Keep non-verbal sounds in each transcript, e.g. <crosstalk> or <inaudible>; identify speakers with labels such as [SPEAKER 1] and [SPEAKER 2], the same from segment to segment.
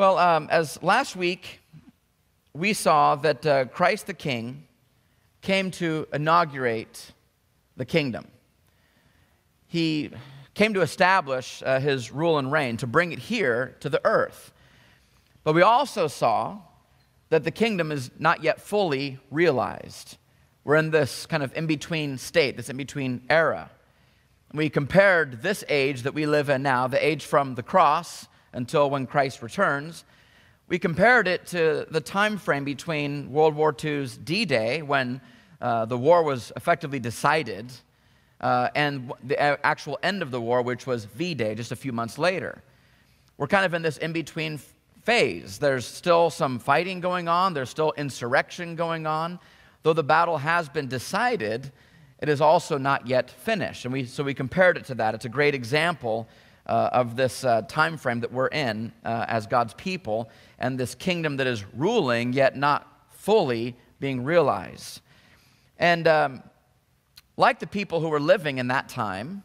[SPEAKER 1] Well, um, as last week we saw that uh, Christ the King came to inaugurate the kingdom. He came to establish uh, his rule and reign, to bring it here to the earth. But we also saw that the kingdom is not yet fully realized. We're in this kind of in between state, this in between era. We compared this age that we live in now, the age from the cross until when Christ returns, we compared it to the time frame between World War II's D Day, when uh, the war was effectively decided, uh, and the actual end of the war, which was V Day, just a few months later. We're kind of in this in between phase. There's still some fighting going on, there's still insurrection going on. Though the battle has been decided, it is also not yet finished. And we, so we compared it to that. It's a great example uh, of this uh, time frame that we're in uh, as God's people and this kingdom that is ruling yet not fully being realized. And um, like the people who were living in that time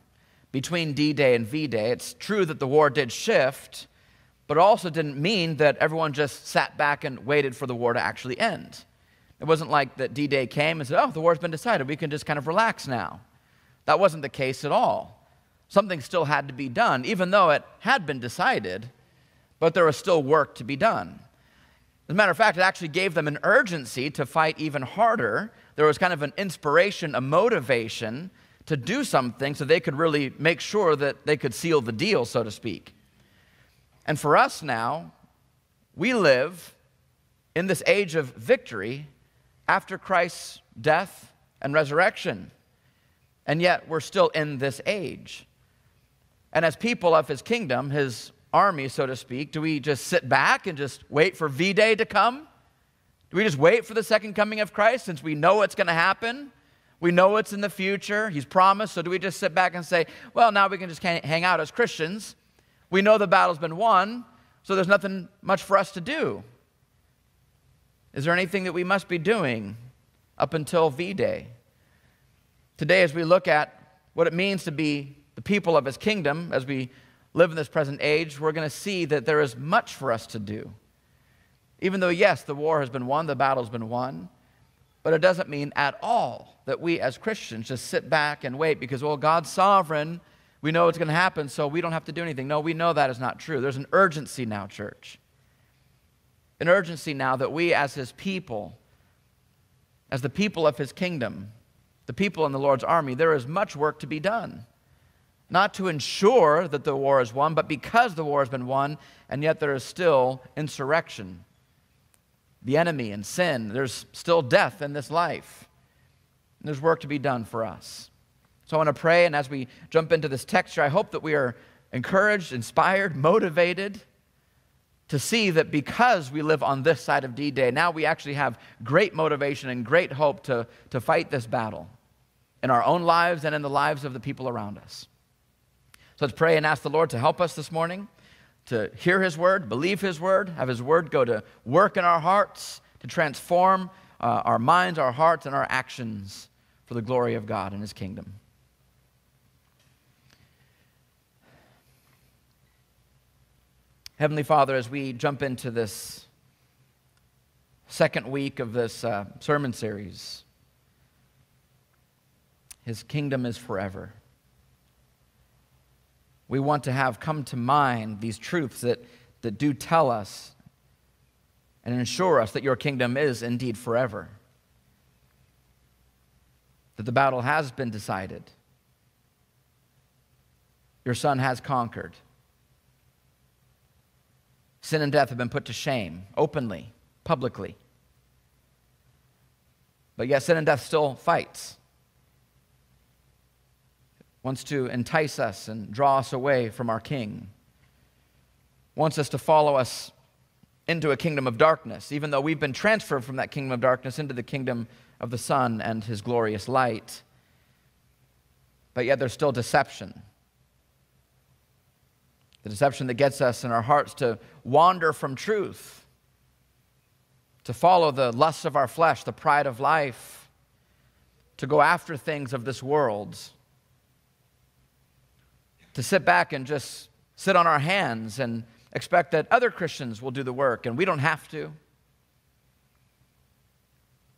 [SPEAKER 1] between D Day and V Day, it's true that the war did shift, but it also didn't mean that everyone just sat back and waited for the war to actually end. It wasn't like that D Day came and said, oh, the war's been decided. We can just kind of relax now. That wasn't the case at all. Something still had to be done, even though it had been decided, but there was still work to be done. As a matter of fact, it actually gave them an urgency to fight even harder. There was kind of an inspiration, a motivation to do something so they could really make sure that they could seal the deal, so to speak. And for us now, we live in this age of victory after Christ's death and resurrection. And yet we're still in this age. And as people of his kingdom, his army, so to speak, do we just sit back and just wait for V Day to come? Do we just wait for the second coming of Christ since we know it's going to happen? We know it's in the future. He's promised. So do we just sit back and say, well, now we can just hang out as Christians? We know the battle's been won, so there's nothing much for us to do. Is there anything that we must be doing up until V Day? Today, as we look at what it means to be people of his kingdom as we live in this present age, we're going to see that there is much for us to do. Even though, yes, the war has been won, the battle's been won, but it doesn't mean at all that we as Christians just sit back and wait because, well, God's sovereign. We know it's going to happen, so we don't have to do anything. No, we know that is not true. There's an urgency now, church. An urgency now that we, as His people, as the people of His kingdom, the people in the Lord's army, there is much work to be done not to ensure that the war is won, but because the war has been won, and yet there is still insurrection, the enemy and sin. There's still death in this life. There's work to be done for us. So I want to pray, and as we jump into this texture, I hope that we are encouraged, inspired, motivated to see that because we live on this side of D Day, now we actually have great motivation and great hope to, to fight this battle in our own lives and in the lives of the people around us. So let's pray and ask the Lord to help us this morning to hear His word, believe His word, have His word go to work in our hearts, to transform uh, our minds, our hearts, and our actions for the glory of God and His kingdom. Heavenly Father, as we jump into this second week of this uh, sermon series, His kingdom is forever we want to have come to mind these truths that, that do tell us and ensure us that your kingdom is indeed forever. That the battle has been decided. Your son has conquered. Sin and death have been put to shame openly, publicly. But yet, sin and death still fights wants to entice us and draw us away from our King, wants us to follow us into a kingdom of darkness, even though we've been transferred from that kingdom of darkness into the kingdom of the Son and his glorious light. But yet there's still deception. The deception that gets us in our hearts to wander from truth, to follow the lusts of our flesh, the pride of life, to go after things of this world to sit back and just sit on our hands and, expect that other Christians will do the work, and we don't have to.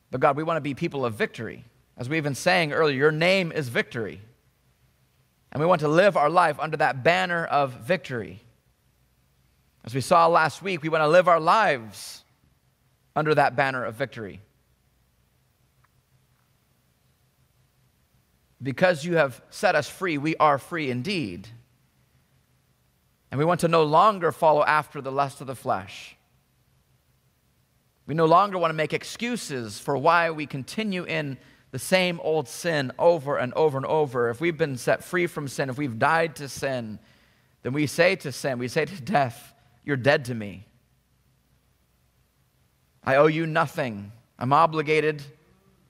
[SPEAKER 1] But God, we want to be people of victory. As we've been saying earlier, your name is victory. And we want to live our life under that banner of victory. As we saw last week, we want to live our lives under that banner of victory. Because you have set us free, we are free indeed. And we want to no longer follow after the lust of the flesh. We no longer want to make excuses for why we continue in the same old sin over and over and over. If we've been set free from sin, if we've died to sin, then we say to sin, we say to death, You're dead to me. I owe you nothing. I'm obligated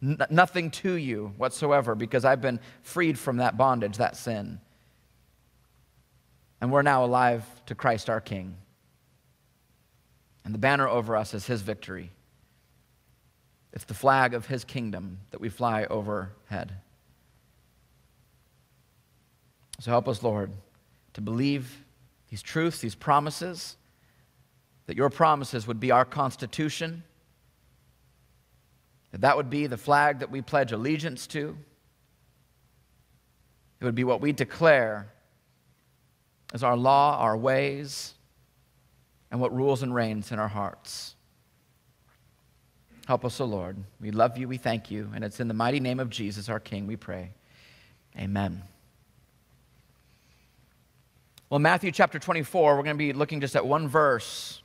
[SPEAKER 1] n- nothing to you whatsoever because I've been freed from that bondage, that sin. And we're now alive to Christ our King. And the banner over us is his victory. It's the flag of his kingdom that we fly overhead. So help us, Lord, to believe these truths, these promises, that your promises would be our constitution, that that would be the flag that we pledge allegiance to. It would be what we declare as our law, our ways, and what rules and reigns in our hearts. Help us, O Lord. We love you, we thank you, and it's in the mighty name of Jesus, our King, we pray. Amen. Well, Matthew chapter 24, we're going to be looking just at one verse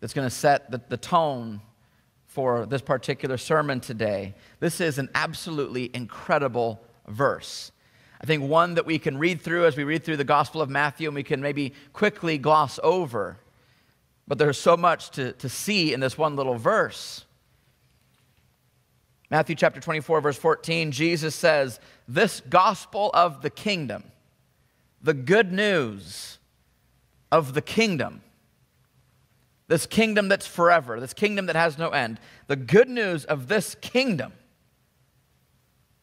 [SPEAKER 1] that's going to set the, the tone for this particular sermon today. This is an absolutely incredible verse. I think one that we can read through as we read through the Gospel of Matthew and we can maybe quickly gloss over. But there's so much to, to see in this one little verse. Matthew chapter 24, verse 14, Jesus says, This gospel of the kingdom, the good news of the kingdom, this kingdom that's forever, this kingdom that has no end, the good news of this kingdom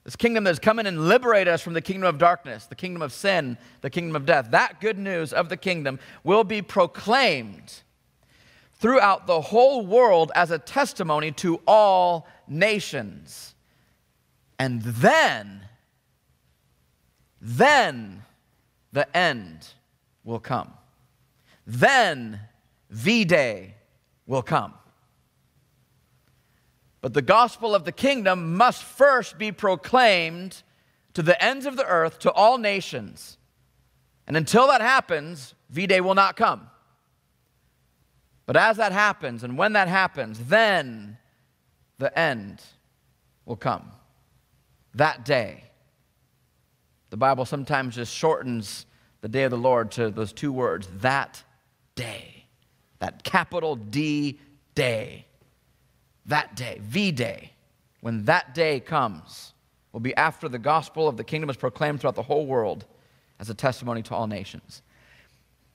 [SPEAKER 1] this kingdom that has come in and liberated us from the kingdom of darkness, the kingdom of sin, the kingdom of death. That good news of the kingdom will be proclaimed throughout the whole world as a testimony to all nations. And then, then the end will come. Then the day will come. But the gospel of the kingdom must first be proclaimed to the ends of the earth, to all nations. And until that happens, V Day will not come. But as that happens, and when that happens, then the end will come. That day. The Bible sometimes just shortens the day of the Lord to those two words, that day. That capital D day that day, V Day, when that day comes, will be after the gospel of the kingdom is proclaimed throughout the whole world as a testimony to all nations.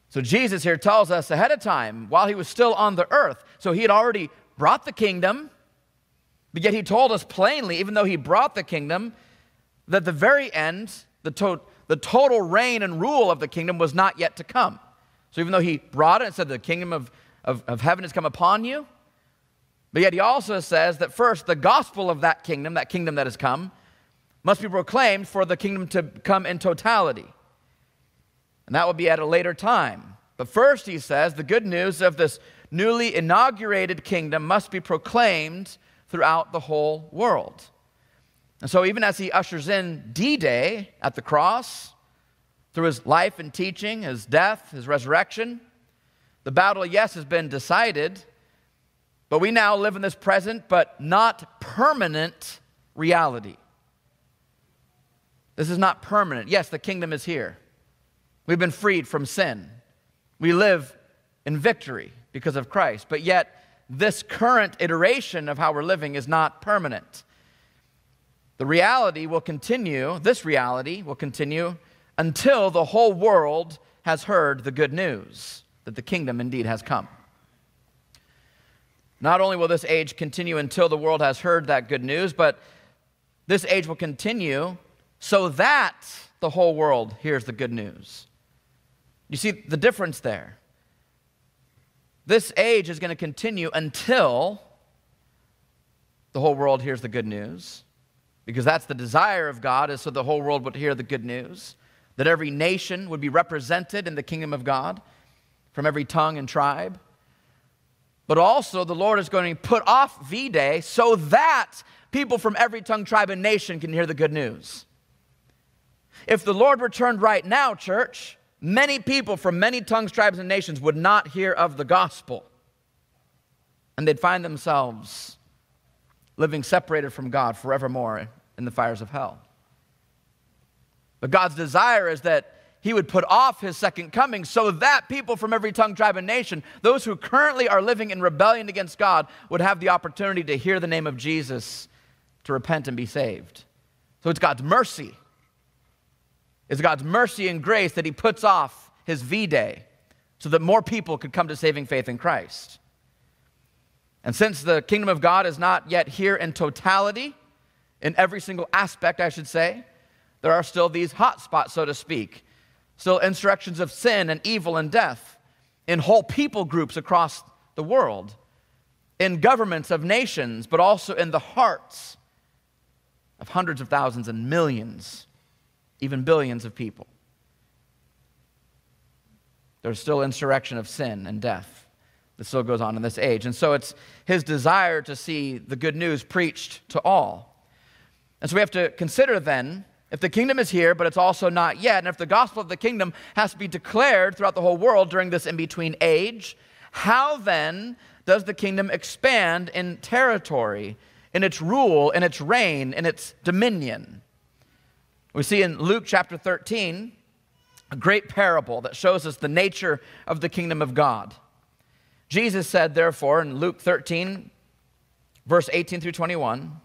[SPEAKER 1] So Jesus here tells us ahead of time, while he was still on the earth, so he had already brought the kingdom, but yet he told us plainly, even though he brought the kingdom, that the very end, the, to- the total reign and rule of the kingdom was not yet to come. So even though he brought it and said, The kingdom of, of, of heaven has come upon you, but yet he also says that first, the gospel of that kingdom, that kingdom that has come, must be proclaimed for the kingdom to come in totality. And that will be at a later time. But first, he says, the good news of this newly inaugurated kingdom must be proclaimed throughout the whole world. And so, even as he ushers in D Day at the cross, through his life and teaching, his death, his resurrection, the battle, yes, has been decided, but we now live in this present but not permanent reality. This is not permanent. Yes, the kingdom is here. We've been freed from sin. We live in victory because of Christ. But yet, this current iteration of how we're living is not permanent. The reality will continue, this reality will continue until the whole world has heard the good news that the kingdom indeed has come. Not only will this age continue until the world has heard that good news, but this age will continue so that the whole world hears the good news. You see the difference there. this age is going to continue until the whole world hears the good news. Because that's the desire of God, is so the whole world would hear the good news. That every nation would be represented in the kingdom of God from every tongue and tribe. But also, the Lord is going to put off V Day so that people from every tongue, tribe, and nation can hear the good news. If the Lord returned right now, church, many people from many tongues, tribes, and nations would not hear of the gospel. And they'd find themselves living separated from God forevermore in the fires of hell. But God's desire is that he would put off his second coming so that people from every tongue, tribe, and nation, those who currently are living in rebellion against God, would have the opportunity to hear the name of Jesus, to repent and be saved. So it's God's mercy it's God's mercy and grace that He puts off His V Day so that more people could come to saving faith in Christ. And since the kingdom of God is not yet here in totality, in every single aspect, I should say, there are still these hot spots, so to speak, still insurrections of sin and evil and death in whole people groups across the world, in governments of nations, but also in the hearts of hundreds of thousands and millions even billions of people. There's still insurrection of sin and death that still goes on in this age. And so it's his desire to see the good news preached to all. And so we have to consider then if the kingdom is here, but it's also not yet, and if the gospel of the kingdom has to be declared throughout the whole world during this in between age, how then does the kingdom expand in territory, in its rule, in its reign, in its dominion? We see in Luke chapter 13 a great parable that shows us the nature of the kingdom of God. Jesus said, therefore, in Luke 13, verse 18 through 21,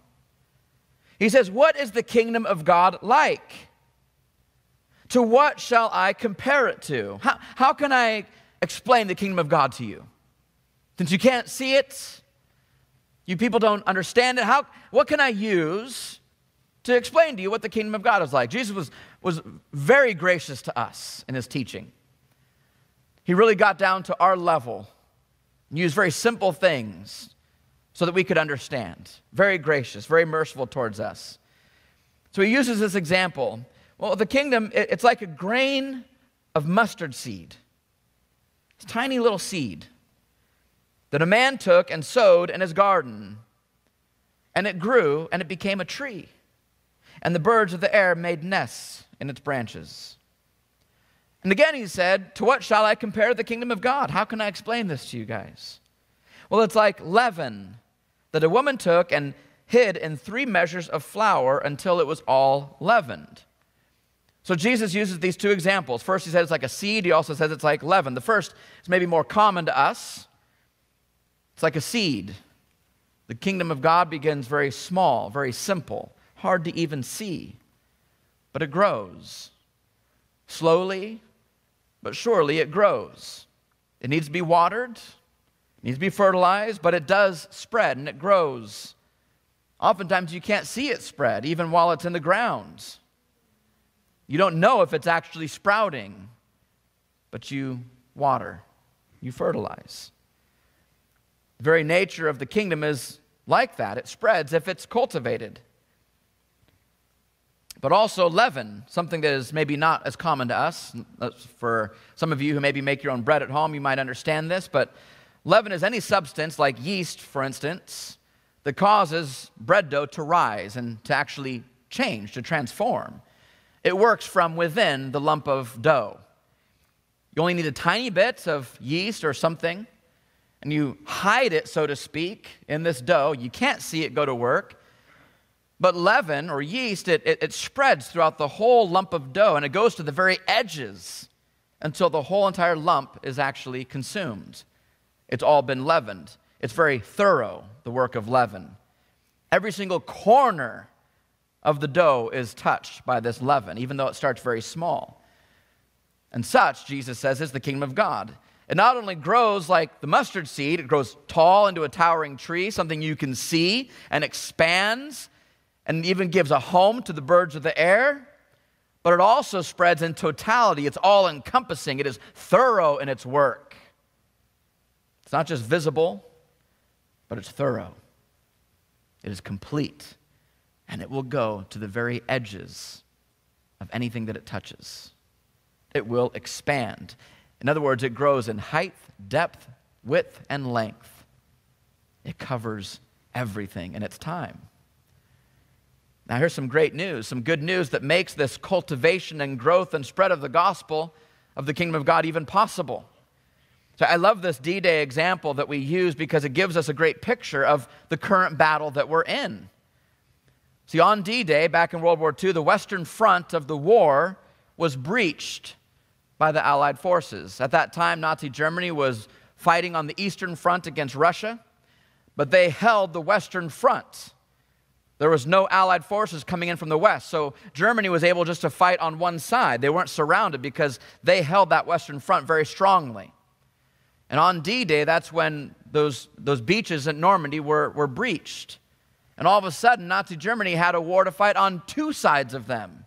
[SPEAKER 1] he says, What is the kingdom of God like? To what shall I compare it to? How, how can I explain the kingdom of God to you? Since you can't see it, you people don't understand it, how, what can I use to explain to you what the kingdom of God is like. Jesus was, was very gracious to us in his teaching. He really got down to our level and used very simple things so that we could understand. Very gracious, very merciful towards us. So he uses this example. Well, the kingdom, it's like a grain of mustard seed. It's a tiny little seed that a man took and sowed in his garden. And it grew and it became a tree and the birds of the air made nests in its branches. And again he said, To what shall I compare the kingdom of God? How can I explain this to you guys? Well, it's like leaven that a woman took and hid in three measures of flour until it was all leavened. So Jesus uses these two examples. First, he says it's like a seed, he also says it's like leaven. The first is maybe more common to us. It's like a seed. The kingdom of God begins very small, very simple hard to even see, but it grows. Slowly, but surely it grows. It needs to be watered, needs to be fertilized, but it does spread and it grows. Oftentimes you can't see it spread, even while it's in the ground. You don't know if it's actually sprouting, but you water, you fertilize. The very nature of the kingdom is like that. It spreads if it's cultivated but also leaven, something that is maybe not as common to us. Uh, for some of you who maybe make your own bread at home, you might understand this, but leaven is any substance, like yeast, for instance, that causes bread dough to rise and to actually change, to transform. It works from within the lump of dough. You only need a tiny bit of yeast or something, and you hide it, so to speak, in this dough. You can't see it go to work but leaven or yeast, it, it, it, spreads throughout the whole lump of dough and it goes to the very edges until the whole entire lump is actually consumed. It's all been leavened. It's very thorough, the work of leaven. Every single corner of the dough is touched by this leaven, even though it starts very small. And such, Jesus says, is the kingdom of God. It not only grows like the mustard seed, it grows tall into a towering tree, something you can see, and expands and even gives a home to the birds of the air, but it also spreads in totality. It's all encompassing, it is thorough in its work. It's not just visible, but it's thorough. It is complete, and it will go to the very edges of anything that it touches. It will expand. In other words, it grows in height, depth, width, and length. It covers everything in its time. Now, here's some great news, some good news that makes this cultivation and growth and spread of the gospel of the kingdom of God even possible. So I love this D Day example that we use because it gives us a great picture of the current battle that we're in. See, on D Day, back in World War II, the Western Front of the war was breached by the Allied forces. At that time, Nazi Germany was fighting on the Eastern Front against Russia, but they held the Western Front. There was no Allied forces coming in from the West, so Germany was able just to fight on one side. They weren't surrounded because they held that Western Front very strongly. And on D Day, that's when those, those beaches at Normandy were, were breached. And all of a sudden, Nazi Germany had a war to fight on two sides of them.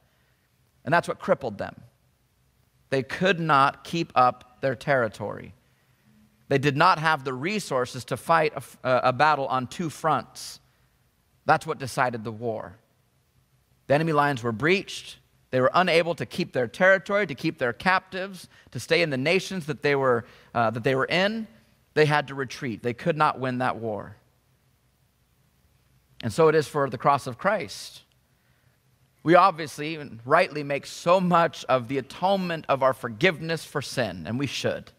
[SPEAKER 1] And that's what crippled them. They could not keep up their territory. They did not have the resources to fight a, a battle on two fronts. That's what decided the war. The enemy lines were breached. They were unable to keep their territory, to keep their captives, to stay in the nations that they were, uh, that they were in. They had to retreat. They could not win that war. And so it is for the cross of Christ. We obviously and rightly make so much of the atonement of our forgiveness for sin, and we should.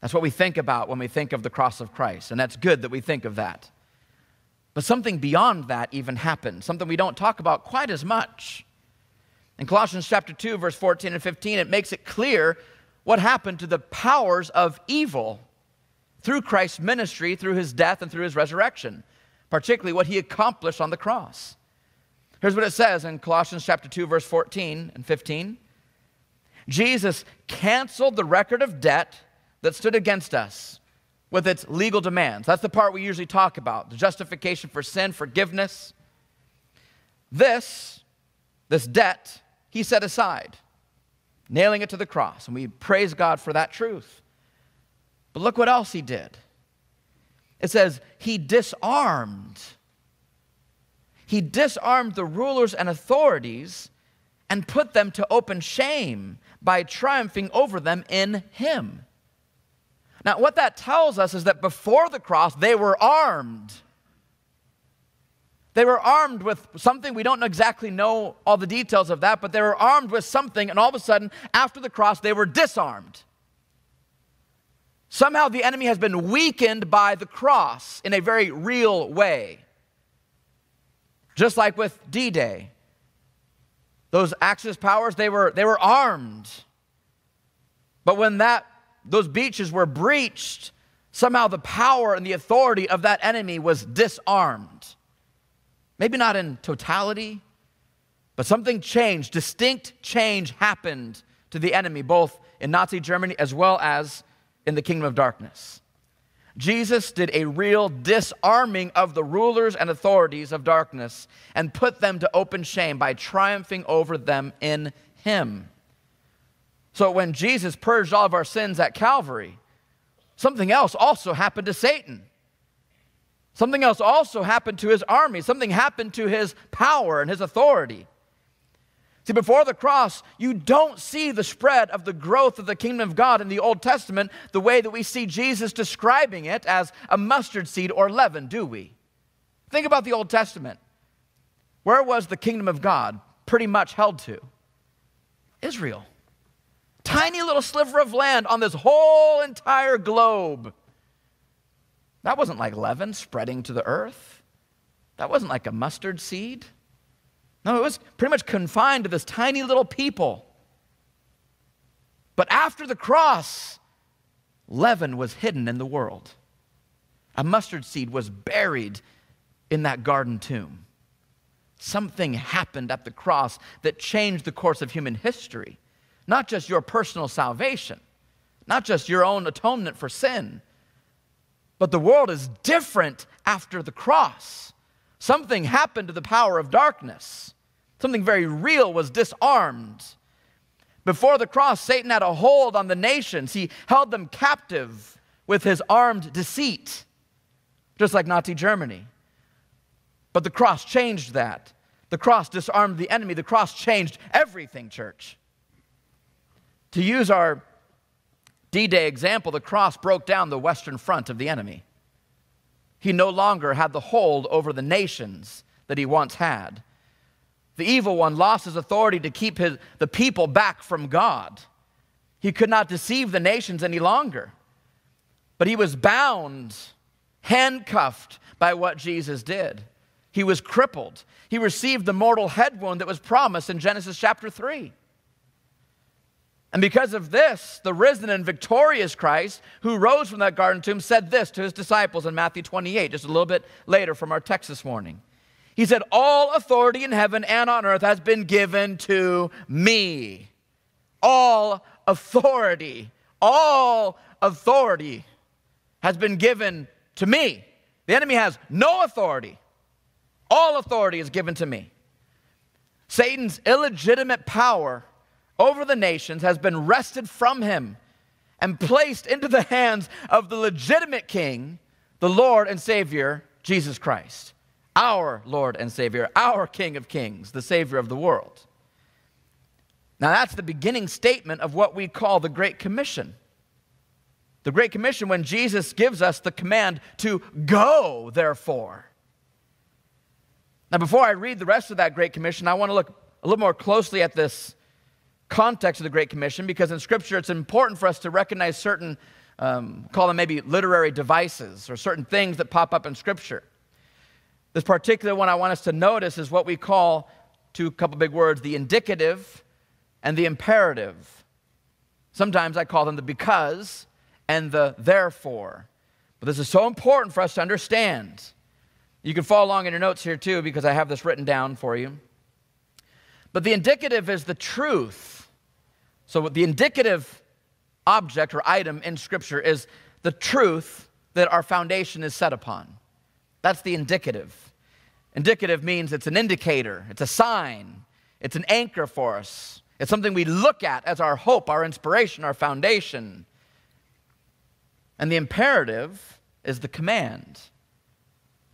[SPEAKER 1] That's what we think about when we think of the cross of Christ, and that's good that we think of that. But something beyond that even happened, something we don't talk about quite as much. In Colossians chapter 2, verse 14 and 15, it makes it clear what happened to the powers of evil through Christ's ministry, through his death, and through his resurrection, particularly what he accomplished on the cross. Here's what it says in Colossians chapter 2, verse 14 and 15. Jesus canceled the record of debt that stood against us with its legal demands. That's the part we usually talk about the justification for sin, forgiveness. This, this debt, he set aside, nailing it to the cross. And we praise God for that truth. But look what else he did. It says, he disarmed. He disarmed the rulers and authorities and put them to open shame by triumphing over them in him. Now, what that tells us is that before the cross, they were armed. They were armed with something, we don't exactly know all the details of that, but they were armed with something, and all of a sudden, after the cross, they were disarmed. Somehow the enemy has been weakened by the cross in a very real way. Just like with D Day, those Axis powers, they were, they were armed. But when that, those beaches were breached, somehow the power and the authority of that enemy was disarmed. Maybe not in totality, but something changed. Distinct change happened to the enemy, both in Nazi Germany as well as in the kingdom of darkness. Jesus did a real disarming of the rulers and authorities of darkness and put them to open shame by triumphing over them in Him. So when Jesus purged all of our sins at Calvary, something else also happened to Satan. Something else also happened to his army. Something happened to his power and his authority. See, before the cross, you don't see the spread of the growth of the kingdom of God in the Old Testament the way that we see Jesus describing it as a mustard seed or leaven, do we? Think about the Old Testament. Where was the kingdom of God pretty much held to? Israel. Tiny little sliver of land on this whole entire globe. That wasn't like leaven spreading to the earth. That wasn't like a mustard seed. No, it was pretty much confined to this tiny little people. But after the cross, leaven was hidden in the world. A mustard seed was buried in that garden tomb. Something happened at the cross that changed the course of human history. Not just your personal salvation, not just your own atonement for sin, but the world is different after the cross. Something happened to the power of darkness. Something very real was disarmed. Before the cross, Satan had a hold on the nations, he held them captive with his armed deceit, just like Nazi Germany. But the cross changed that. The cross disarmed the enemy. The cross changed everything, church. To use our D Day example, the cross broke down the western front of the enemy. He no longer had the hold over the nations that he once had. The evil one lost his authority to keep his, the people back from God. He could not deceive the nations any longer. But he was bound, handcuffed by what Jesus did. He was crippled. He received the mortal head wound that was promised in Genesis chapter 3. And because of this, the risen and victorious Christ, who rose from that garden tomb, said this to his disciples in Matthew 28, just a little bit later from our text this morning. He said, All authority in heaven and on earth has been given to me. All authority, all authority has been given to me. The enemy has no authority. All authority is given to me. Satan's illegitimate power over the nations has been wrested from him and placed into the hands of the legitimate king, the Lord and Savior, Jesus Christ, our Lord and Savior, our King of Kings, the Savior of the world. Now, that's the beginning statement of what we call the Great Commission. The Great Commission, when Jesus gives us the command to go, therefore. Now, before I read the rest of that Great Commission, I want to look a little more closely at this context of the Great Commission because in Scripture it's important for us to recognize certain, um, call them maybe literary devices or certain things that pop up in Scripture. This particular one I want us to notice is what we call, two couple big words, the indicative and the imperative. Sometimes I call them the because and the therefore. But this is so important for us to understand. You can follow along in your notes here too because I have this written down for you. But the indicative is the truth so, the indicative object or item in Scripture is the truth that our foundation is set upon. That's the indicative. Indicative means it's an indicator, it's a sign, it's an anchor for us. It's something we look at as our hope, our inspiration, our foundation. And the imperative is the command.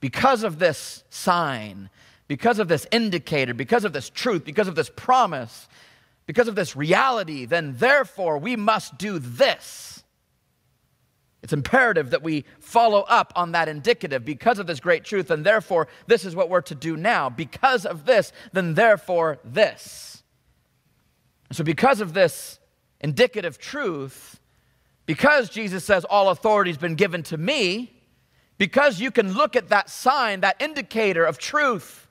[SPEAKER 1] Because of this sign, because of this indicator, because of this truth, because of this promise, because of this reality, then therefore we must do this. It's imperative that we follow up on that indicative because of this great truth, and therefore this is what we're to do now. Because of this, then therefore this. So, because of this indicative truth, because Jesus says, All authority has been given to me, because you can look at that sign, that indicator of truth,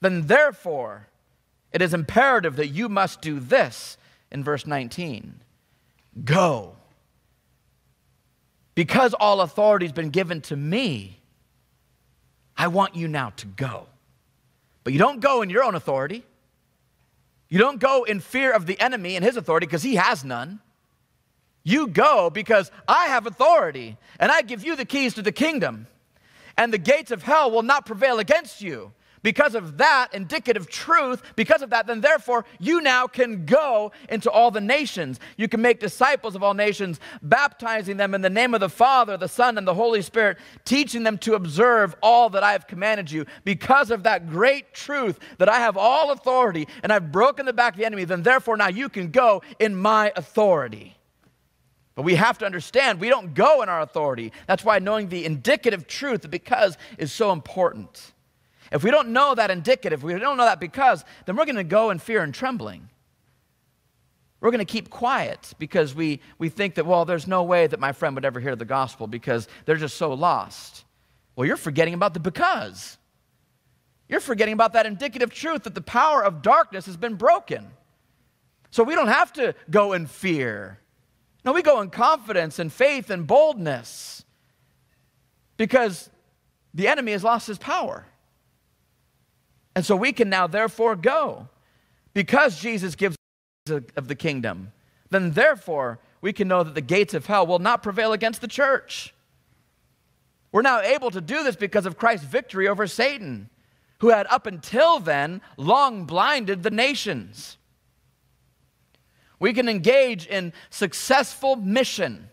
[SPEAKER 1] then therefore it is imperative that you must do this in verse 19 go. Because all authority has been given to me, I want you now to go. But you don't go in your own authority. You don't go in fear of the enemy and his authority because he has none. You go because I have authority and I give you the keys to the kingdom, and the gates of hell will not prevail against you. Because of that indicative truth, because of that, then therefore you now can go into all the nations. You can make disciples of all nations, baptizing them in the name of the Father, the Son, and the Holy Spirit, teaching them to observe all that I have commanded you. Because of that great truth that I have all authority and I've broken the back of the enemy, then therefore now you can go in my authority. But we have to understand we don't go in our authority. That's why knowing the indicative truth, because, is so important. If we don't know that indicative, we don't know that because, then we're going to go in fear and trembling. We're going to keep quiet because we, we think that, well, there's no way that my friend would ever hear the gospel because they're just so lost. Well, you're forgetting about the because. You're forgetting about that indicative truth that the power of darkness has been broken. So we don't have to go in fear. No, we go in confidence and faith and boldness because the enemy has lost his power. And so we can now therefore go. Because Jesus gives of the kingdom, then therefore we can know that the gates of hell will not prevail against the church. We're now able to do this because of Christ's victory over Satan, who had up until then long blinded the nations. We can engage in successful mission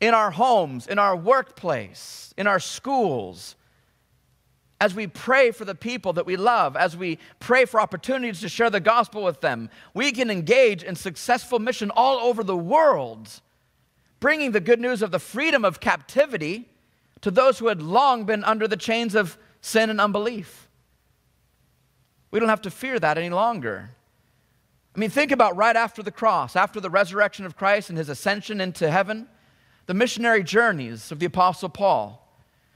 [SPEAKER 1] in our homes, in our workplace, in our schools, as we pray for the people that we love, as we pray for opportunities to share the gospel with them, we can engage in successful mission all over the world, bringing the good news of the freedom of captivity to those who had long been under the chains of sin and unbelief. We don't have to fear that any longer. I mean, think about right after the cross, after the resurrection of Christ and his ascension into heaven, the missionary journeys of the Apostle Paul.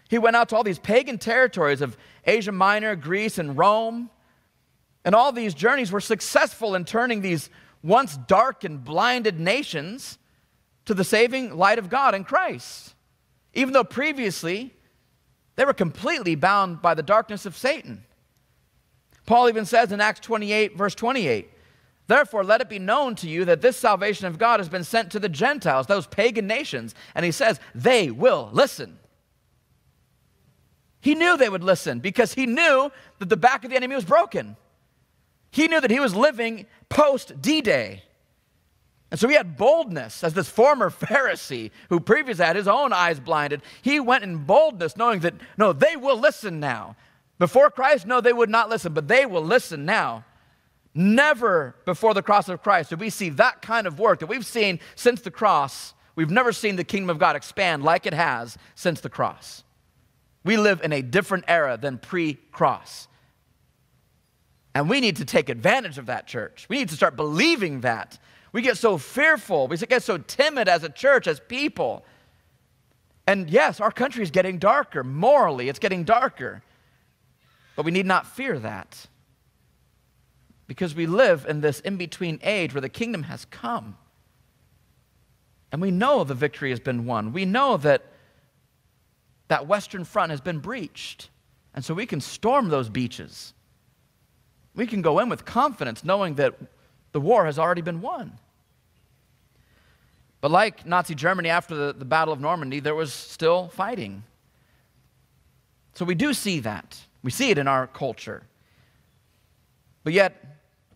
[SPEAKER 1] He went out to all these pagan territories of Asia Minor, Greece, and Rome. And all these journeys were successful in turning these once dark and blinded nations to the saving light of God in Christ. Even though previously they were completely bound by the darkness of Satan. Paul even says in Acts 28, verse 28, Therefore, let it be known to you that this salvation of God has been sent to the Gentiles, those pagan nations. And he says, they will listen. He knew they would listen because he knew that the back of the enemy was broken. He knew that he was living post D Day. And so he had boldness as this former <laughs> Pharisee who previously had his own eyes blinded. He went in boldness, knowing that, no, they will listen now. Before Christ, no, they would not listen, but they will listen now. Never before the cross of Christ did we see that kind of work that we've seen since the cross. We've never seen the kingdom of God expand like it has since the cross. We live in a different era than pre cross. And we need to take advantage of that, church. We need to start believing that. We get so fearful, we get so timid as a church, as people. And yes, our country is getting darker. Morally, it's getting darker. But we need not fear that because we live in this in between age where the kingdom has come. And we know the victory has been won. We know that that Western front has been breached. And so we can storm those beaches. We can go in with confidence knowing that the war has already been won. But like Nazi Germany after the, the Battle of Normandy, there was still fighting. So we do see that. We see it in our culture. But yet,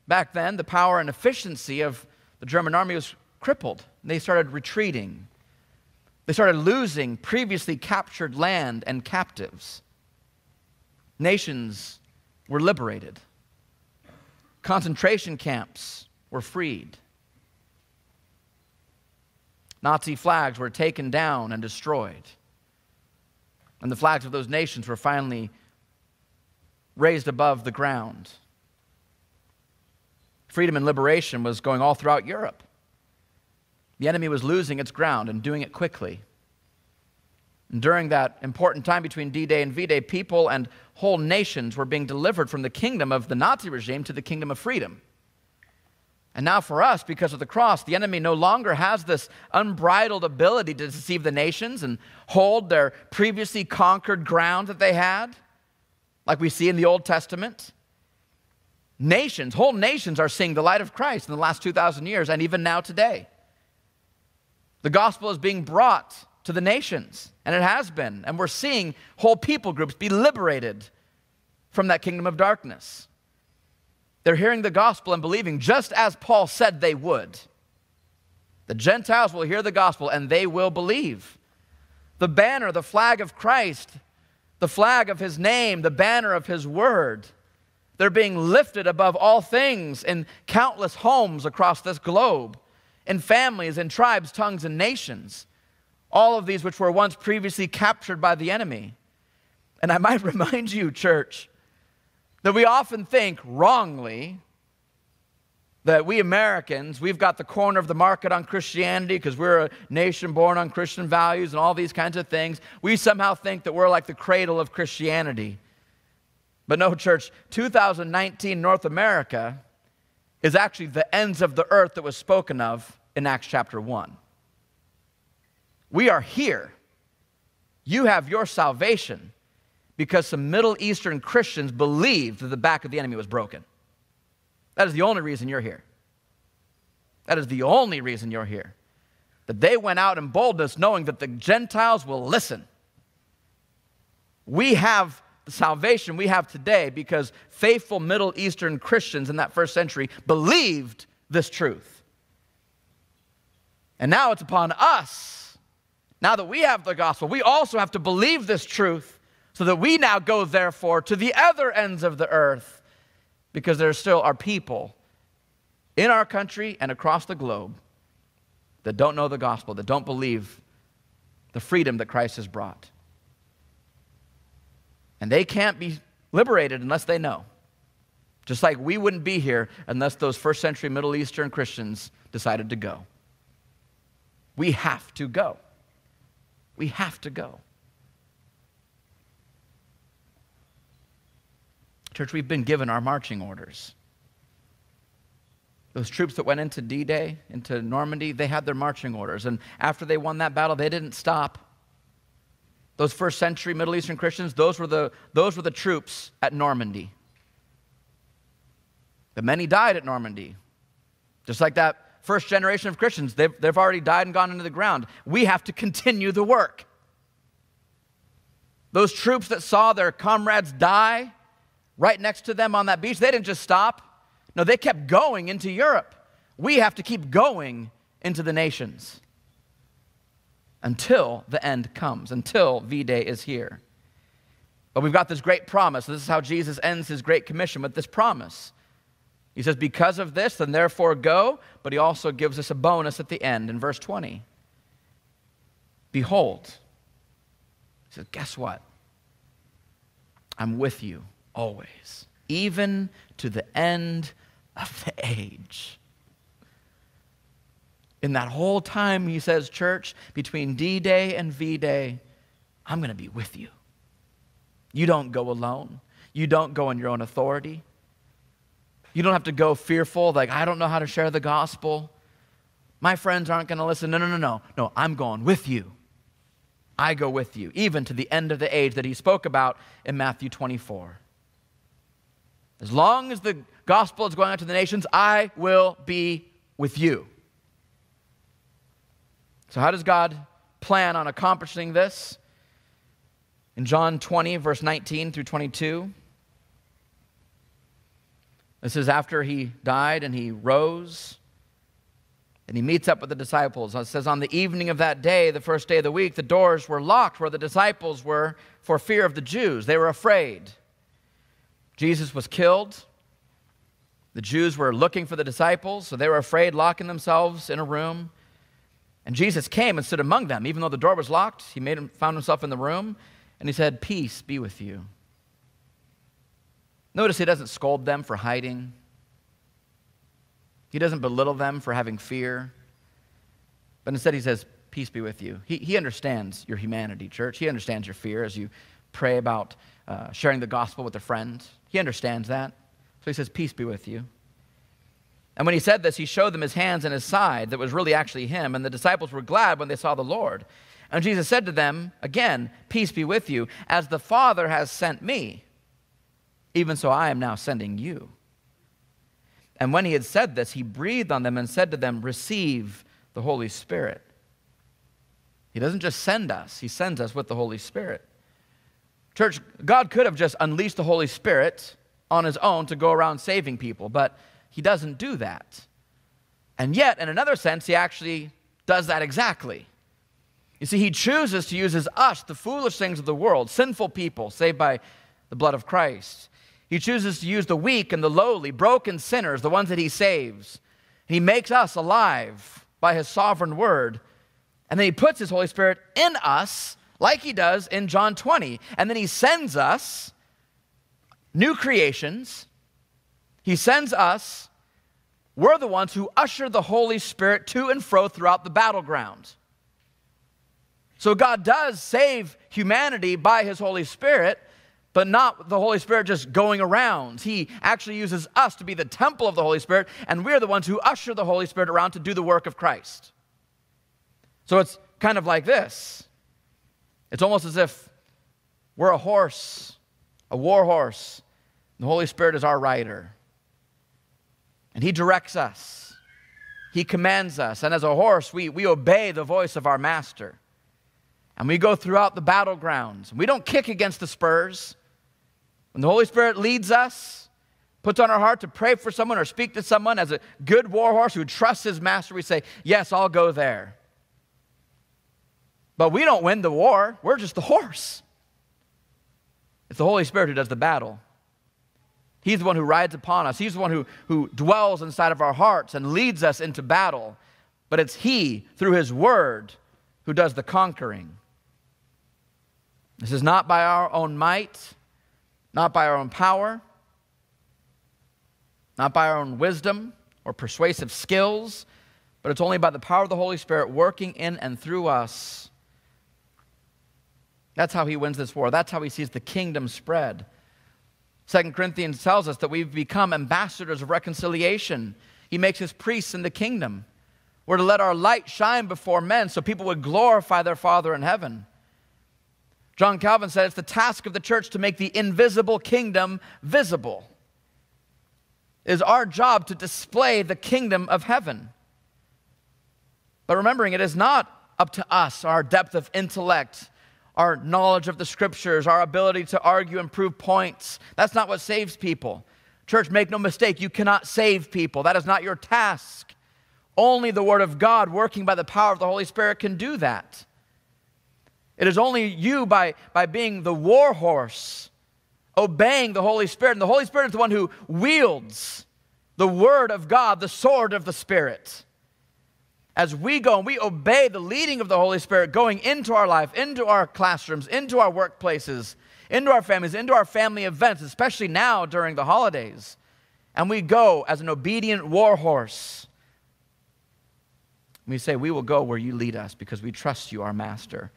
[SPEAKER 1] Back then, the power and efficiency of the German army was crippled. They started retreating. They started losing previously captured land and captives. Nations were liberated. Concentration camps were freed. Nazi flags were taken down and destroyed. And the flags of those nations were finally raised above the ground freedom and liberation was going all throughout Europe. The enemy was losing its ground and doing it quickly. And during that important time between D Day and V Day, people and whole nations were being delivered from the kingdom of the Nazi regime to the kingdom of freedom. And now, for us, because of the cross, the enemy no longer has this unbridled ability to deceive the nations and hold their previously conquered ground that they had, like we see in the Old Testament. Nations, whole nations are seeing the light of Christ in the last 2,000 years and even now today. The gospel is being brought to the nations, and it has been. And we're seeing whole people groups be liberated from that kingdom of darkness. They're hearing the gospel and believing just as Paul said they would. The Gentiles will hear the gospel and they will believe. The banner, the flag of Christ, the flag of his name, the banner of his word they're being lifted above all things in countless homes across this globe, in families, and tribes, tongues, and nations. All of these which were once previously captured by the enemy. And I <laughs> might remind you, church, that we often think wrongly that we Americans, we've got the corner of the market on Christianity because we're a nation born on Christian values and all these kinds of things. We somehow think that we're like the cradle of Christianity. But no, church, 2019 North America is actually the ends of the earth that was spoken of in Acts chapter 1. We are here. You have your salvation because some Middle Eastern Christians believed that the back of the enemy was broken. That is the only reason you're here. That is the only reason you're here. That they went out in boldness knowing that the Gentiles will listen. We have the salvation we have today because faithful Middle Eastern Christians in that first century believed this truth. And now it's upon us Now that we have the gospel, we also have to believe this truth so that we now go, therefore, to the other ends of the earth because there still are people in our country and across the globe that don't know the gospel, that don't believe the freedom that Christ has brought. And they can't be liberated unless they know. Just like we wouldn't be here unless those first century Middle Eastern Christians decided to go. We have to go. We have to go. Church, we've been given our marching orders. Those troops that went into D Day, into Normandy, they had their marching orders. And after they won that battle, they didn't stop. Those first century Middle Eastern Christians, those were the, those were the troops at Normandy. But many died at Normandy. Just like that first generation of Christians, they've, they've already died and gone into the ground. We have to continue the work. Those troops that saw their comrades die right next to them on that beach, they didn't just stop. No, they kept going into Europe. We have to keep going into the nations until the end comes, until V Day is here. But we've got this great promise. This is how Jesus ends his great commission with this promise. He says, Because of this, then therefore go. But he also gives us a bonus at the end in verse 20. Behold, he says, Guess what? I'm with you always, even to the end of the age. In that whole time, he says, church, between D Day and V Day, I'm going to be with you. You don't go alone. You don't go in your own authority. You don't have to go fearful, like, I don't know how to share the gospel. My friends aren't going to listen. No, no, no, no. No, I'm going with you. I go with you, even to the end of the age that he spoke about in Matthew 24. As long as the gospel is going out to the nations, I will be with you. So, how does God plan on accomplishing this? In John 20, verse 19 through 22, this is after he died and he rose and he meets up with the disciples. It says, On the evening of that day, the first day of the week, the doors were locked where the disciples were for fear of the Jews. They were afraid. Jesus was killed. The Jews were looking for the disciples, so they were afraid, locking themselves in a room. And Jesus came and stood among them. Even though the door was locked, he made him, found himself in the room, and he said, Peace be with you. Notice he doesn't scold them for hiding. He doesn't belittle them for having fear. But instead, he says, Peace be with you. He, he understands your humanity, church. He understands your fear as you pray about uh, sharing the gospel with a friend. He understands that. So he says, Peace be with you. And when he said this, he showed them his hands and his side that was really actually him. And the disciples were glad when they saw the Lord. And Jesus said to them, again, Peace be with you. As the Father has sent me, even so I am now sending you. And when he had said this, he breathed on them and said to them, Receive the Holy Spirit. He doesn't just send us, he sends us with the Holy Spirit. Church, God could have just unleashed the Holy Spirit on his own to go around saving people, but he doesn't do that. And yet, in another sense, he actually does that exactly. You see, he chooses to use as us, the foolish things of the world, sinful people saved by the blood of Christ. He chooses to use the weak and the lowly, broken sinners, the ones that he saves. He makes us alive by his sovereign word. And then he puts his Holy Spirit in us like he does in John 20. And then he sends us new creations. He sends us, we're the ones who usher the Holy Spirit to and fro throughout the battleground. So God does save humanity by his Holy Spirit, but not the Holy Spirit just going around. He actually uses us to be the temple of the Holy Spirit, and we're the ones who usher the Holy Spirit around to do the work of Christ. So it's kind of like this it's almost as if we're a horse, a war horse. The Holy Spirit is our rider. And He directs us, He commands us. And as a horse, we, we obey the voice of our master. And we go throughout the battlegrounds. We don't kick against the spurs. When the Holy Spirit leads us, puts on our heart to pray for someone or speak to someone as a good war horse who trusts his master, we say, Yes, I'll go there. But we don't win the war, we're just the horse. It's the Holy Spirit who does the battle. He's the one who rides upon us. He's the one who, who dwells inside of our hearts and leads us into battle. But it's He, through His Word, who does the conquering. This is not by our own might, not by our own power, not by our own wisdom or persuasive skills, but it's only by the power of the Holy Spirit working in and through us. That's how he wins this war. That's how he sees the kingdom spread. Second Corinthians tells us that we've become ambassadors of reconciliation. He makes us priests in the kingdom. We're to let our light shine before men so people would glorify their Father in heaven. John Calvin said it's the task of the church to make the invisible kingdom visible. It is our job to display the kingdom of heaven. But remembering it is not up to us, our depth of intellect, our knowledge of the scriptures, our ability to argue and prove points. That's not what saves people. Church, make no mistake, you cannot save people. That is not your task. Only the Word of God, working by the power of the Holy Spirit, can do that. It is only you by, by being the war horse, obeying the Holy Spirit. And the Holy Spirit is the one who wields the Word of God, the sword of the Spirit. As we go and we obey the leading of the Holy Spirit going into our life, into our classrooms, into our workplaces, into our families, into our family events, especially now during the holidays, and we go as an obedient war horse we say, We will go where you lead us because we trust you, our master.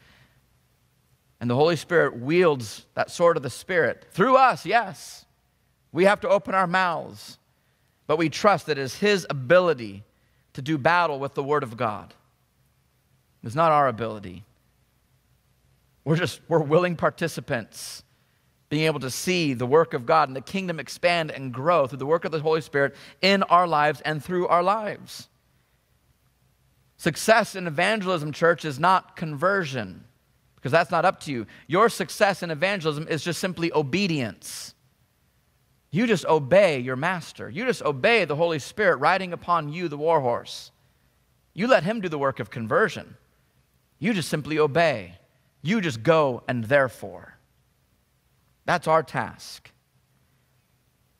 [SPEAKER 1] And the Holy Spirit wields that sword of the Spirit through us, yes. We have to open our mouths, but we trust that it is His ability to do battle with the Word of God. It's not our ability. We're just, we're willing participants, being able to see the work of God and the kingdom expand and grow through the work of the Holy Spirit in our lives and through our lives. Success in evangelism, church, is not conversion, because that's not up to you. Your success in evangelism is just simply obedience. You just obey your master. You just obey the Holy Spirit riding upon you, the war horse. You let him do the work of conversion. You just simply obey. You just go and therefore. That's our task.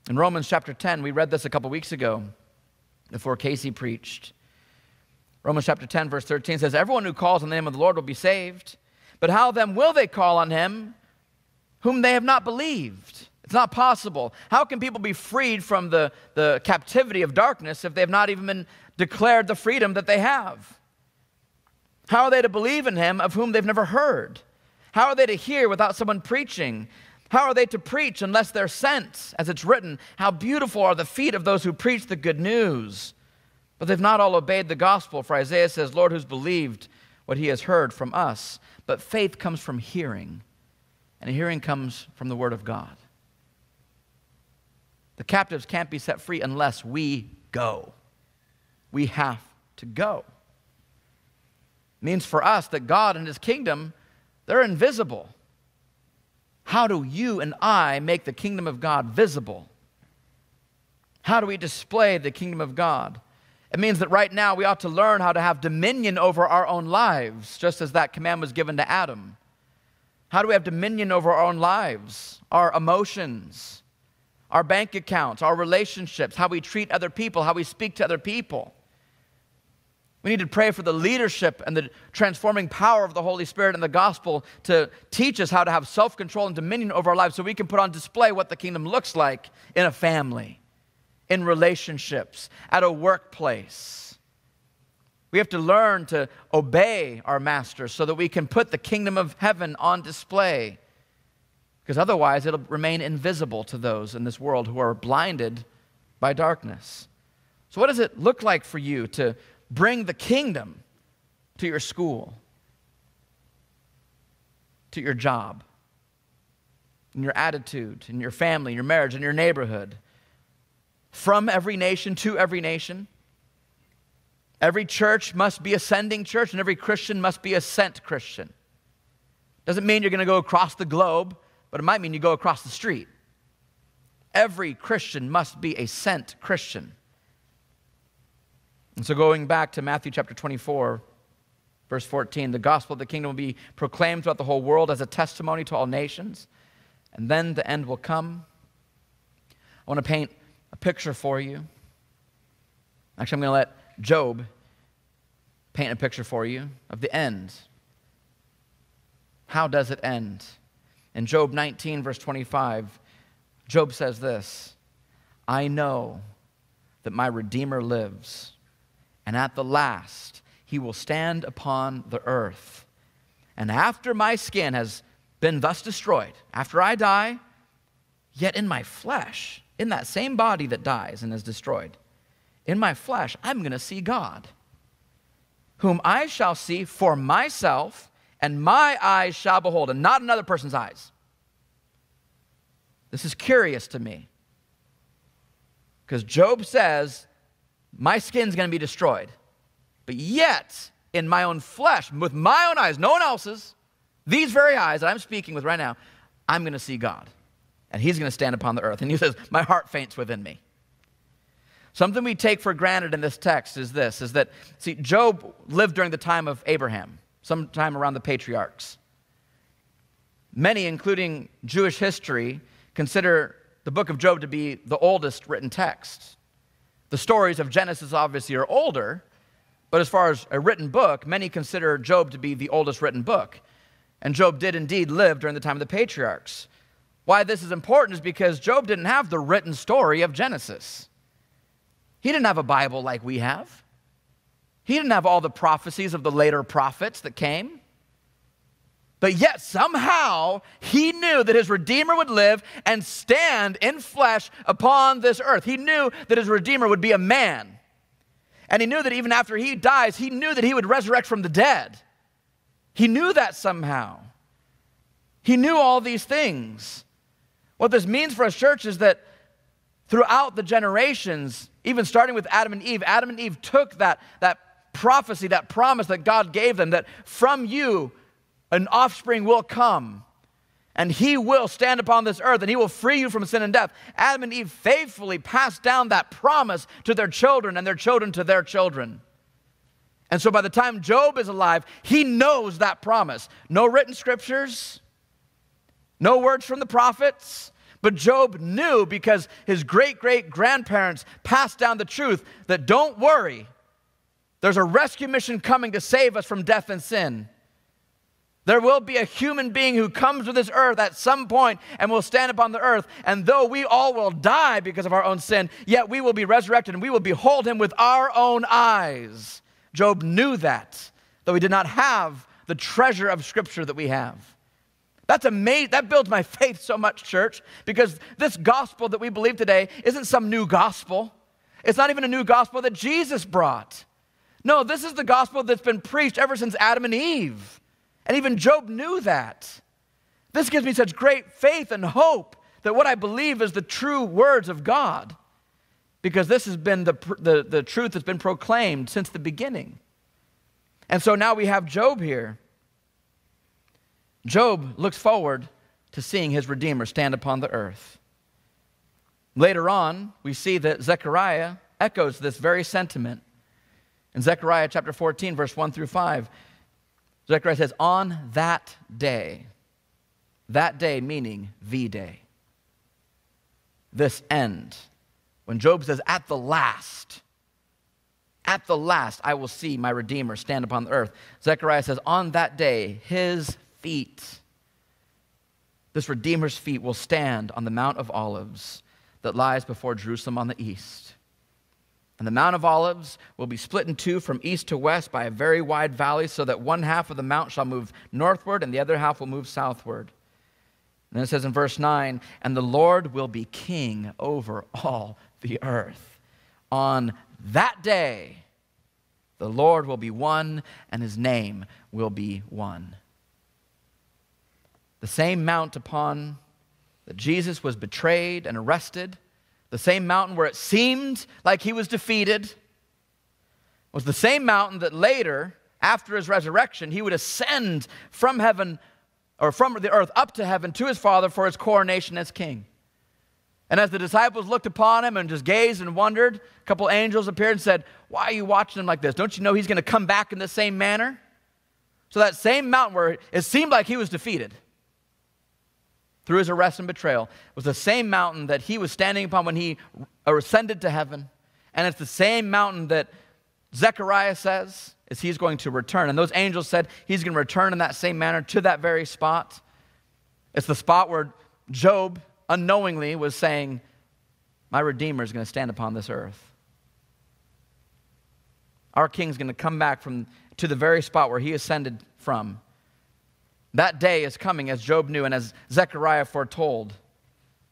[SPEAKER 1] In Romans chapter 10, we read this a couple weeks ago before Casey preached. Romans chapter 10, verse 13 says, Everyone who calls on the name of the Lord will be saved. But how then will they call on him whom they have not believed? It's not possible. How can people be freed from the, the captivity of darkness if they have not even been declared the freedom that they have? How are they to believe in him of whom they've never heard? How are they to hear without someone preaching? How are they to preach unless they're sent? As it's written, how beautiful are the feet of those who preach the good news. But they've not all obeyed the gospel, for Isaiah says, Lord, who's believed what he has heard from us? But faith comes from hearing, and hearing comes from the word of God. The captives can't be set free unless we go. We have to go. It means for us that God and his kingdom, they're invisible. How do you and I make the kingdom of God visible? How do we display the kingdom of God? It means that right now we ought to learn how to have dominion over our own lives, just as that command was given to Adam. How do we have dominion over our own lives, our emotions, our bank accounts, our relationships, how we treat other people, how we speak to other people? We need to pray for the leadership and the transforming power of the Holy Spirit and the gospel to teach us how to have self control and dominion over our lives so we can put on display what the kingdom looks like in a family in relationships, at a workplace. We have to learn to obey our master so that we can put the kingdom of heaven on display. Because otherwise, it'll remain invisible to those in this world who are blinded by darkness. So, what does it look like for you to bring the kingdom to your school, to your job, in your attitude, in your family, your marriage, in your neighborhood? from every nation to every nation. Every church must be a sending church, and every Christian must be a sent Christian. Doesn't mean you're going to go across the globe, but it might mean you go across the street. Every Christian must be a sent Christian. And so, going back to Matthew chapter 24, Verse 14 the gospel of the kingdom will be proclaimed throughout the whole world as a testimony to all nations, and then the end will come. I want to paint a picture for you. Actually, I'm going to let Job paint a picture for you of the end. How does it end? In Job 19, verse 25, Job says this I know that my Redeemer lives, and at the last he will stand upon the earth. And after my skin has been thus destroyed, after I die, yet in my flesh, in that same body that dies and is destroyed, in my flesh, I'm going to see God, whom I shall see for myself, and my eyes shall behold, and not another person's eyes. This is curious to me. Because Job says, My skin's going to be destroyed. But yet, in my own flesh, with my own eyes, no one else's, these very eyes that I'm speaking with right now, I'm going to see God. And he's going to stand upon the earth. And he says, My heart faints within me. Something we take for granted in this text is this is that, see, Job lived during the time of Abraham, sometime around the patriarchs. Many, including Jewish history, consider the book of Job to be the oldest written text. The stories of Genesis obviously are older, but as far as a written book, many consider Job to be the oldest written book. And Job did indeed live during the time of the patriarchs. Why this is important is because Job didn't have the written story of Genesis. He didn't have a Bible like we have. He didn't have all the prophecies of the later prophets that came. But yet, somehow, he knew that his Redeemer would live and stand in flesh upon this earth. He knew that his Redeemer would be a man. And he knew that even after he dies, he knew that he would resurrect from the dead. He knew that somehow. He knew all these things. What this means for us, church, is that throughout the generations, even starting with Adam and Eve, Adam and Eve took that, that prophecy, that promise that God gave them that from you, an offspring will come and he will stand upon this earth and he will free you from sin and death. Adam and Eve faithfully passed down that promise to their children and their children to their children. And so by the time Job is alive, he knows that promise. No written scriptures, no words from the prophets, but Job knew because his great great grandparents passed down the truth that don't worry, there's a rescue mission coming to save us from death and sin. There will be a human being who comes to this earth at some point and will stand upon the earth. And though we all will die because of our own sin, yet we will be resurrected and we will behold him with our own eyes. Job knew that, though he did not have the treasure of Scripture that we have. That's amazing. That builds my faith so much, church, because this gospel that we believe today isn't some new gospel. It's not even a new gospel that Jesus brought. No, this is the gospel that's been preached ever since Adam and Eve. And even Job knew that. This gives me such great faith and hope that what I believe is the true words of God, because this has been the, the, the truth that's been proclaimed since the beginning. And so now we have Job here. Job looks forward to seeing his Redeemer stand upon the earth. Later on, we see that Zechariah echoes this very sentiment. In Zechariah chapter 14, verse 1 through 5, Zechariah says, On that day, that day meaning the day, this end. When Job says, At the last, at the last I will see my Redeemer stand upon the earth. Zechariah says, On that day, his feet, this Redeemer's feet, will stand on the Mount of Olives that lies before Jerusalem on the east. And the Mount of Olives will be split in two from east to west by a very wide valley, so that one half of the mount shall move northward and the other half will move southward. And then it says in verse 9, and the Lord will be king over all the earth. On that day, the Lord will be one and his name will be one. The same mount upon that Jesus was betrayed and arrested the same mountain where it seemed like he was defeated, was the same mountain that later, after his resurrection, he would ascend from heaven or from the earth up to heaven to his Father for his coronation as king. And as the disciples looked upon him and just gazed and wondered, a couple angels appeared and said, Why are you watching him like this? Don't you know he's going to come back in the same manner? So that same mountain where it seemed like he was defeated through his arrest and betrayal was the same mountain that he was standing upon when he ascended to heaven. And it's the same mountain that Zechariah says is he's going to return. And those angels said he's going to return in that same manner to that very spot. It's the spot where Job unknowingly was saying, My Redeemer is going to stand upon this earth. Our King's going to come back from, to the very spot where he ascended from. That day is coming, as Job knew and as Zechariah foretold.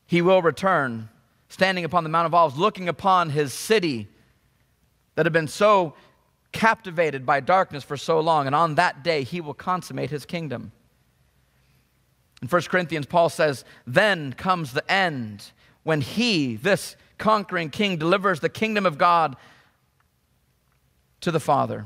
[SPEAKER 1] He will return, standing upon the Mount of Olives, looking upon his city that had been so captivated by darkness for so long. And on that day, he will consummate his kingdom. In 1 Corinthians, Paul says, Then comes the end when he, this conquering king, delivers the kingdom of God to the Father.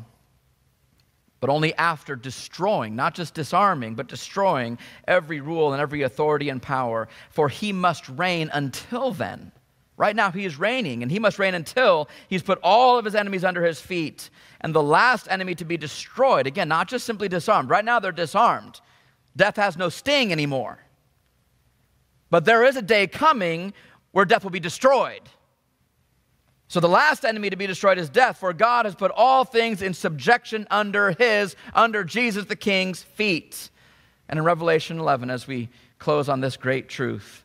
[SPEAKER 1] But only after destroying, not just disarming, but destroying every rule and every authority and power. For he must reign until then. Right now, he is reigning, and he must reign until he's put all of his enemies under his feet. And the last enemy to be destroyed, again, not just simply disarmed. Right now, they're disarmed. Death has no sting anymore. But there is a day coming where death will be destroyed. So the last enemy to be destroyed is death, for God has put all things in subjection under his, under Jesus the King's feet. And in Revelation 11, as we close on this great truth,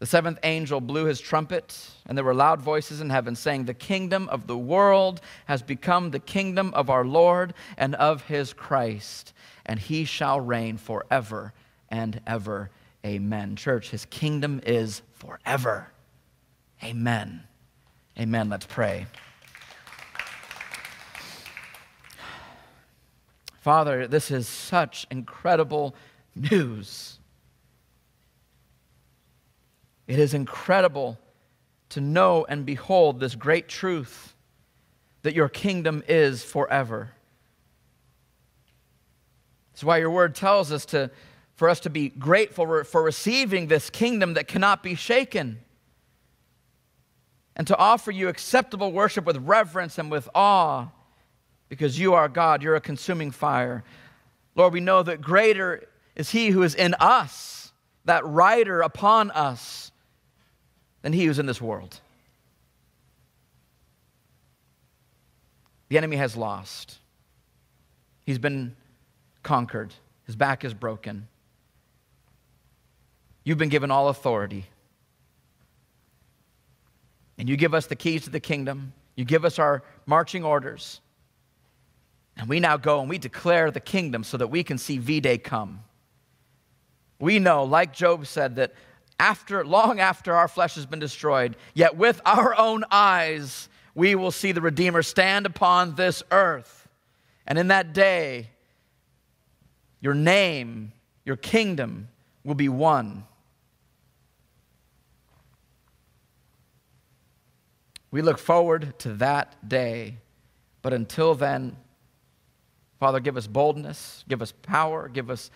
[SPEAKER 1] the seventh angel blew his trumpet, and there were loud voices in heaven saying, The kingdom of the world has become the kingdom of our Lord and of his Christ and he shall reign forever and ever. Amen. Church, his kingdom is forever. Amen. Amen. Let's pray. Father, this is such incredible news. It is incredible to know and behold this great truth that your kingdom is forever. That's why your word tells us to, for us to be grateful for receiving this kingdom that cannot be shaken and to offer you acceptable worship with reverence and with awe because you are God, you're a consuming fire. Lord, we know that greater is He who is in us, that rider upon us, than He who's in this world. The enemy has lost. He's been conquered, his back is broken. You've been given all authority. And you give us the keys to the kingdom, you give us our marching orders. And we now go and we declare the kingdom so that we can see V Day come. We know, like Job said, that after, long after our flesh has been destroyed, yet with our own eyes, we will see the Redeemer stand upon this earth. And in that day, your name, your kingdom will be one. We look forward to that day. But until then, Father, give us boldness, give us power, give us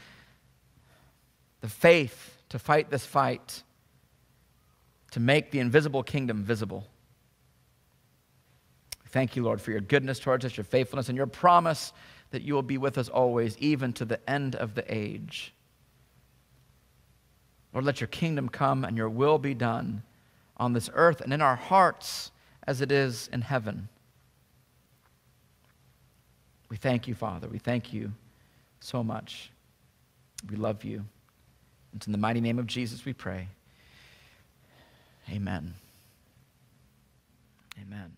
[SPEAKER 1] the faith to fight this fight, to make the invisible kingdom visible. Thank you, Lord, for your goodness towards us, your faithfulness, and your promise that you will be with us always, even to the end of the age. Lord, let your kingdom come and your will be done on this earth and in our hearts as it is in heaven. We thank you, Father. We thank you so much. We love you. It's in the mighty name of Jesus we pray. Amen. Amen.